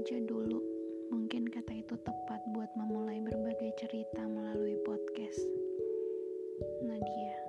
aja dulu. Mungkin kata itu tepat buat memulai berbagai cerita melalui podcast. Nadia.